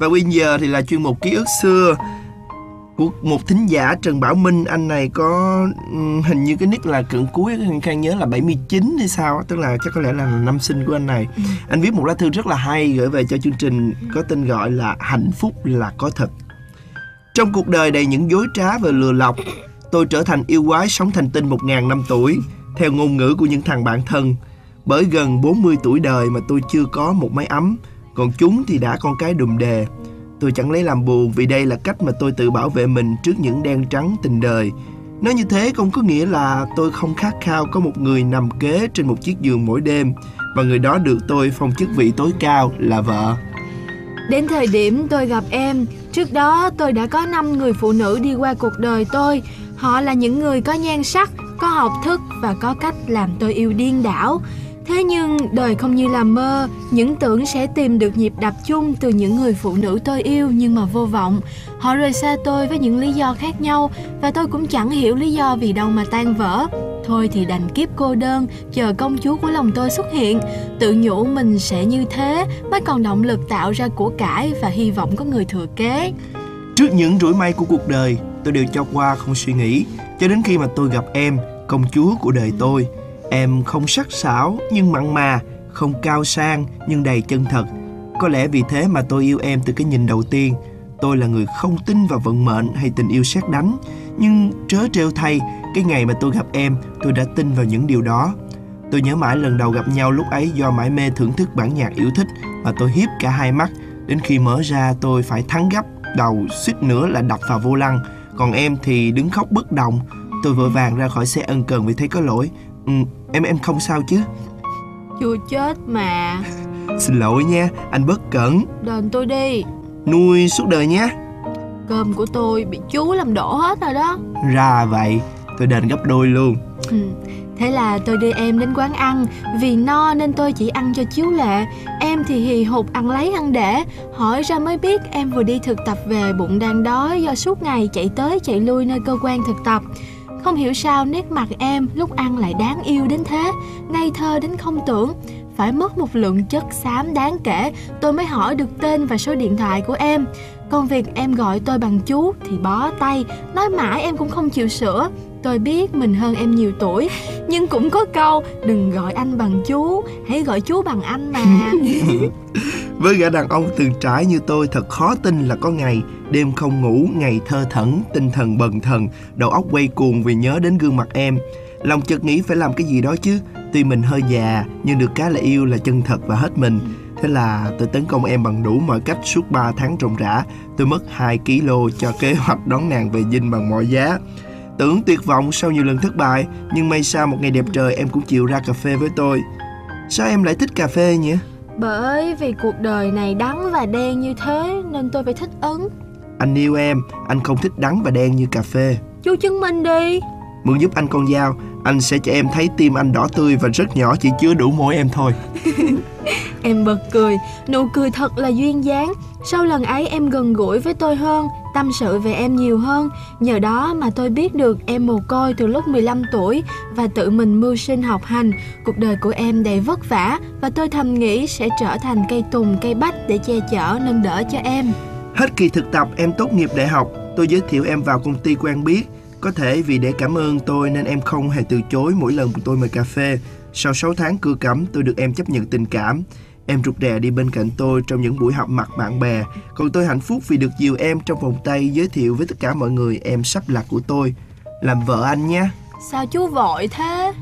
Và bây giờ thì là chuyên mục ký ức xưa của một thính giả Trần Bảo Minh. Anh này có hình như cái nick là cận cuối Khang nhớ là 79 hay sao tức là chắc có lẽ là năm sinh của anh này. Ừ. anh viết một lá thư rất là hay gửi về cho chương trình có tên gọi là hạnh phúc là có thật. Trong cuộc đời đầy những dối trá và lừa lọc tôi trở thành yêu quái sống thành tinh một ngàn năm tuổi theo ngôn ngữ của những thằng bạn thân. Bởi gần 40 tuổi đời mà tôi chưa có một máy ấm còn chúng thì đã con cái đùm đề Tôi chẳng lấy làm buồn vì đây là cách mà tôi tự bảo vệ mình trước những đen trắng tình đời. Nói như thế không có nghĩa là tôi không khát khao có một người nằm kế trên một chiếc giường mỗi đêm và người đó được tôi phong chức vị tối cao là vợ. Đến thời điểm tôi gặp em, trước đó tôi đã có 5 người phụ nữ đi qua cuộc đời tôi. Họ là những người có nhan sắc, có học thức và có cách làm tôi yêu điên đảo. Thế nhưng đời không như là mơ, những tưởng sẽ tìm được nhịp đập chung từ những người phụ nữ tôi yêu nhưng mà vô vọng. Họ rời xa tôi với những lý do khác nhau và tôi cũng chẳng hiểu lý do vì đâu mà tan vỡ. Thôi thì đành kiếp cô đơn, chờ công chúa của lòng tôi xuất hiện. Tự nhủ mình sẽ như thế mới còn động lực tạo ra của cải và hy vọng có người thừa kế. Trước những rủi may của cuộc đời, tôi đều cho qua không suy nghĩ. Cho đến khi mà tôi gặp em, công chúa của đời tôi, Em không sắc sảo nhưng mặn mà, không cao sang nhưng đầy chân thật. Có lẽ vì thế mà tôi yêu em từ cái nhìn đầu tiên. Tôi là người không tin vào vận mệnh hay tình yêu xét đánh, nhưng trớ trêu thay, cái ngày mà tôi gặp em, tôi đã tin vào những điều đó. Tôi nhớ mãi lần đầu gặp nhau lúc ấy do mãi mê thưởng thức bản nhạc yêu thích mà tôi hiếp cả hai mắt. Đến khi mở ra tôi phải thắng gấp, đầu suýt nữa là đập vào vô lăng. Còn em thì đứng khóc bất động. Tôi vội vàng ra khỏi xe ân cần vì thấy có lỗi ừ, Em em không sao chứ? Chưa chết mà. Xin lỗi nha Anh bất cẩn. Đền tôi đi. Nuôi suốt đời nhé Cơm của tôi bị chú làm đổ hết rồi đó. Ra vậy Tôi đền gấp đôi luôn. Ừ. Thế là tôi đưa em đến quán ăn. Vì no nên tôi chỉ ăn cho chiếu lệ. Em thì hì hục ăn lấy ăn để. Hỏi ra mới biết em vừa đi thực tập về bụng đang đói Do suốt ngày chạy tới chạy lui nơi cơ quan thực tập không hiểu sao nét mặt em lúc ăn lại đáng yêu đến thế, Ngây thơ đến không tưởng. Phải mất một lượng chất xám đáng kể, Tôi mới hỏi được tên và số điện thoại của em. Còn việc em gọi tôi bằng chú thì bó tay, Nói mãi em cũng không chịu sửa. Tôi biết mình hơn em nhiều tuổi, Nhưng cũng có câu, Đừng gọi anh bằng chú, Hãy gọi chú bằng anh mà. Với gã đàn ông từng trải như tôi Thật khó tin là có ngày Đêm không ngủ, ngày thơ thẩn Tinh thần bần thần Đầu óc quay cuồng vì nhớ đến gương mặt em Lòng chợt nghĩ phải làm cái gì đó chứ Tuy mình hơi già Nhưng được cái là yêu là chân thật và hết mình Thế là tôi tấn công em bằng đủ mọi cách suốt 3 tháng ròng rã. Tôi mất 2 kg cho kế hoạch đón nàng về dinh bằng mọi giá. Tưởng tuyệt vọng sau nhiều lần thất bại, nhưng may sao một ngày đẹp trời em cũng chịu ra cà phê với tôi. Sao em lại thích cà phê nhỉ? Bởi vì cuộc đời này đắng và đen như thế nên tôi phải thích ứng. Anh yêu em, anh không thích đắng và đen như cà phê. Chú chứng minh đi. Muốn giúp anh con dao, anh sẽ cho em thấy tim anh đỏ tươi và rất nhỏ chỉ chứa đủ mỗi em thôi. em bật cười, nụ cười thật là duyên dáng. Sau lần ấy em gần gũi với tôi hơn, tâm sự về em nhiều hơn. Nhờ đó mà tôi biết được em mồ côi từ lúc 15 tuổi và tự mình mưu sinh học hành. Cuộc đời của em đầy vất vả và tôi thầm nghĩ sẽ trở thành cây tùng, cây bách để che chở, nâng đỡ cho em. Hết kỳ thực tập em tốt nghiệp đại học, tôi giới thiệu em vào công ty quen biết. Có thể vì để cảm ơn tôi nên em không hề từ chối mỗi lần tôi mời cà phê. Sau 6 tháng cưa cẩm, tôi được em chấp nhận tình cảm. Em rụt rè đi bên cạnh tôi trong những buổi họp mặt bạn bè. Còn tôi hạnh phúc vì được dìu em trong vòng tay giới thiệu với tất cả mọi người em sắp lạc của tôi. Làm vợ anh nhé. Sao chú vội thế?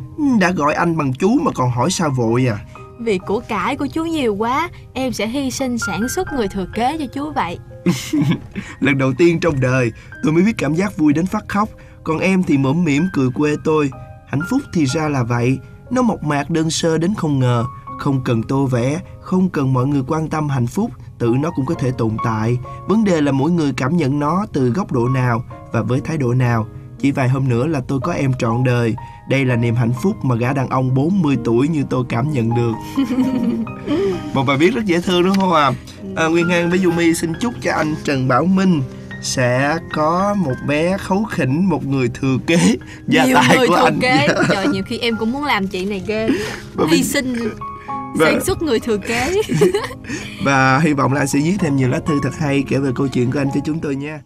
Đã gọi anh bằng chú mà còn hỏi sao vội à? Vì của cải của chú nhiều quá, em sẽ hy sinh sản xuất người thừa kế cho chú vậy. Lần đầu tiên trong đời, tôi mới biết cảm giác vui đến phát khóc. Còn em thì mẫm mỉm cười quê tôi. Hạnh phúc thì ra là vậy. Nó mộc mạc đơn sơ đến không ngờ. Không cần tô vẽ, không cần mọi người quan tâm hạnh phúc, tự nó cũng có thể tồn tại. Vấn đề là mỗi người cảm nhận nó từ góc độ nào và với thái độ nào. Chỉ vài hôm nữa là tôi có em trọn đời. Đây là niềm hạnh phúc mà gã đàn ông 40 tuổi như tôi cảm nhận được. Một bài viết rất dễ thương đúng không ạ? À? À, Nguyên An với Yumi xin chúc cho anh Trần Bảo Minh sẽ có một bé khấu khỉnh một người thừa kế gia nhiều tài người của thừa anh kế. Trời nhiều khi em cũng muốn làm chị này ghê hy sinh. Sản xuất người thừa kế. Và hy vọng là anh sẽ viết thêm nhiều lá thư thật hay kể về câu chuyện của anh cho chúng tôi nha